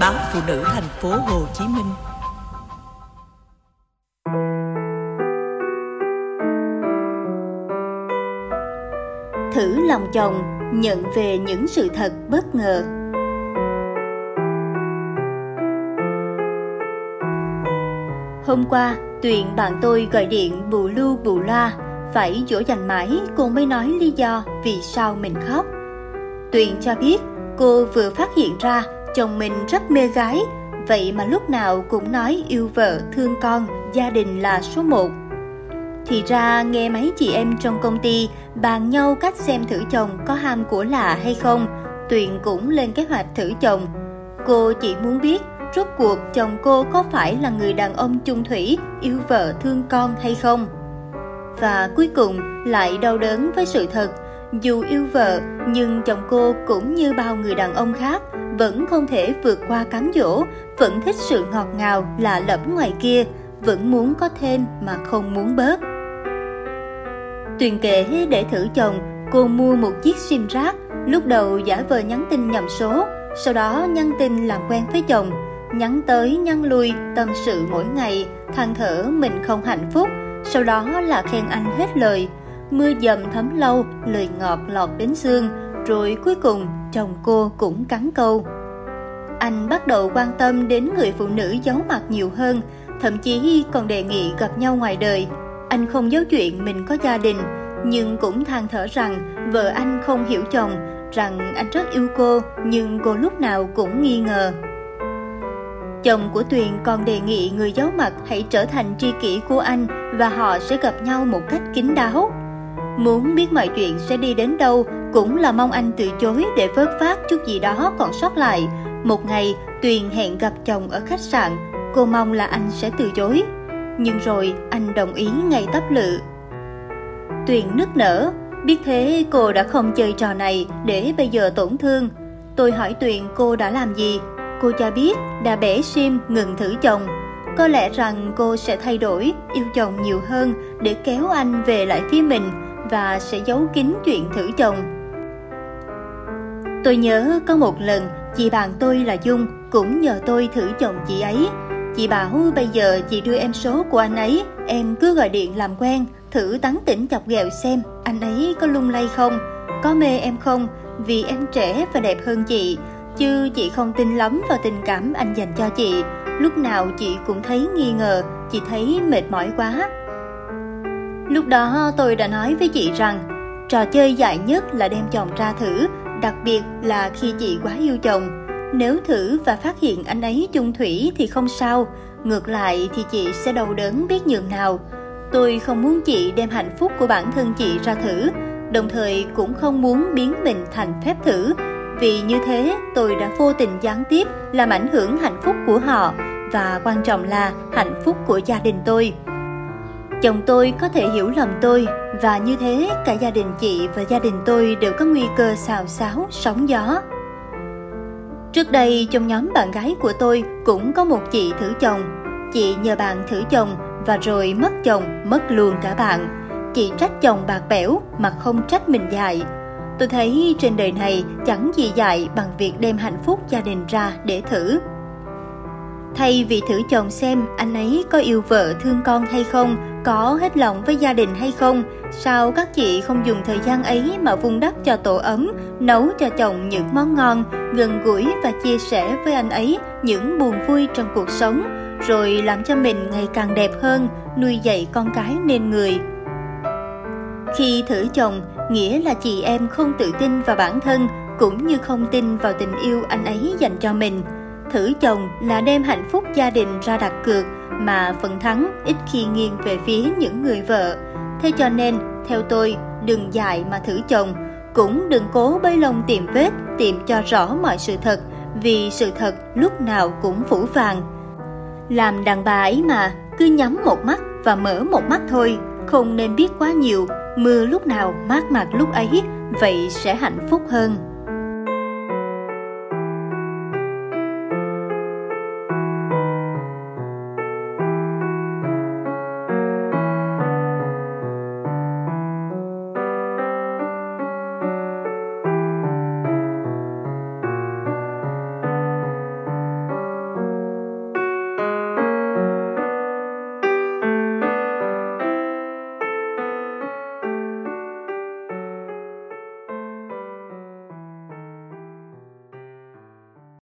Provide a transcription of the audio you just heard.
báo phụ nữ thành phố Hồ Chí Minh. Thử lòng chồng, nhận về những sự thật bất ngờ. Hôm qua, Tuyền bạn tôi gọi điện bù lu bù loa, phải dỗ dành mãi cô mới nói lý do vì sao mình khóc. Tuyền cho biết cô vừa phát hiện ra chồng mình rất mê gái, vậy mà lúc nào cũng nói yêu vợ, thương con, gia đình là số một. Thì ra nghe mấy chị em trong công ty bàn nhau cách xem thử chồng có ham của lạ hay không, Tuyền cũng lên kế hoạch thử chồng. Cô chỉ muốn biết rốt cuộc chồng cô có phải là người đàn ông chung thủy, yêu vợ thương con hay không. Và cuối cùng lại đau đớn với sự thật, dù yêu vợ nhưng chồng cô cũng như bao người đàn ông khác vẫn không thể vượt qua cám dỗ, vẫn thích sự ngọt ngào lạ lẫm ngoài kia, vẫn muốn có thêm mà không muốn bớt. Tuyền kể để thử chồng, cô mua một chiếc sim rác, lúc đầu giả vờ nhắn tin nhầm số, sau đó nhắn tin làm quen với chồng, nhắn tới nhắn lui tâm sự mỗi ngày, than thở mình không hạnh phúc, sau đó là khen anh hết lời. Mưa dầm thấm lâu, lời ngọt lọt đến xương, rồi cuối cùng chồng cô cũng cắn câu. Anh bắt đầu quan tâm đến người phụ nữ giấu mặt nhiều hơn, thậm chí còn đề nghị gặp nhau ngoài đời. Anh không giấu chuyện mình có gia đình, nhưng cũng than thở rằng vợ anh không hiểu chồng, rằng anh rất yêu cô nhưng cô lúc nào cũng nghi ngờ. Chồng của Tuyền còn đề nghị người giấu mặt hãy trở thành tri kỷ của anh và họ sẽ gặp nhau một cách kín đáo. Muốn biết mọi chuyện sẽ đi đến đâu cũng là mong anh từ chối để vớt phát chút gì đó còn sót lại. Một ngày, Tuyền hẹn gặp chồng ở khách sạn, cô mong là anh sẽ từ chối. Nhưng rồi anh đồng ý ngay tấp lự. Tuyền nức nở, biết thế cô đã không chơi trò này để bây giờ tổn thương. Tôi hỏi Tuyền cô đã làm gì, cô cho biết đã bẻ sim ngừng thử chồng. Có lẽ rằng cô sẽ thay đổi, yêu chồng nhiều hơn để kéo anh về lại phía mình và sẽ giấu kín chuyện thử chồng. Tôi nhớ có một lần chị bạn tôi là Dung cũng nhờ tôi thử chồng chị ấy. Chị bảo bây giờ chị đưa em số của anh ấy, em cứ gọi điện làm quen, thử tán tỉnh chọc ghẹo xem anh ấy có lung lay không, có mê em không, vì em trẻ và đẹp hơn chị. Chứ chị không tin lắm vào tình cảm anh dành cho chị, lúc nào chị cũng thấy nghi ngờ, chị thấy mệt mỏi quá. Lúc đó tôi đã nói với chị rằng, trò chơi dại nhất là đem chồng ra thử, đặc biệt là khi chị quá yêu chồng. Nếu thử và phát hiện anh ấy chung thủy thì không sao, ngược lại thì chị sẽ đau đớn biết nhường nào. Tôi không muốn chị đem hạnh phúc của bản thân chị ra thử, đồng thời cũng không muốn biến mình thành phép thử, vì như thế tôi đã vô tình gián tiếp làm ảnh hưởng hạnh phúc của họ và quan trọng là hạnh phúc của gia đình tôi. Chồng tôi có thể hiểu lầm tôi và như thế cả gia đình chị và gia đình tôi đều có nguy cơ xào xáo, sóng gió. Trước đây trong nhóm bạn gái của tôi cũng có một chị thử chồng. Chị nhờ bạn thử chồng và rồi mất chồng, mất luôn cả bạn. Chị trách chồng bạc bẽo mà không trách mình dại. Tôi thấy trên đời này chẳng gì dại bằng việc đem hạnh phúc gia đình ra để thử. Thay vì thử chồng xem anh ấy có yêu vợ thương con hay không, có hết lòng với gia đình hay không, sao các chị không dùng thời gian ấy mà vun đắp cho tổ ấm, nấu cho chồng những món ngon, gần gũi và chia sẻ với anh ấy những buồn vui trong cuộc sống, rồi làm cho mình ngày càng đẹp hơn, nuôi dạy con cái nên người. Khi thử chồng, nghĩa là chị em không tự tin vào bản thân, cũng như không tin vào tình yêu anh ấy dành cho mình – thử chồng là đem hạnh phúc gia đình ra đặt cược mà phần thắng ít khi nghiêng về phía những người vợ. Thế cho nên, theo tôi, đừng dại mà thử chồng, cũng đừng cố bơi lông tìm vết, tìm cho rõ mọi sự thật, vì sự thật lúc nào cũng phủ vàng Làm đàn bà ấy mà, cứ nhắm một mắt và mở một mắt thôi, không nên biết quá nhiều, mưa lúc nào mát mặt lúc ấy, vậy sẽ hạnh phúc hơn.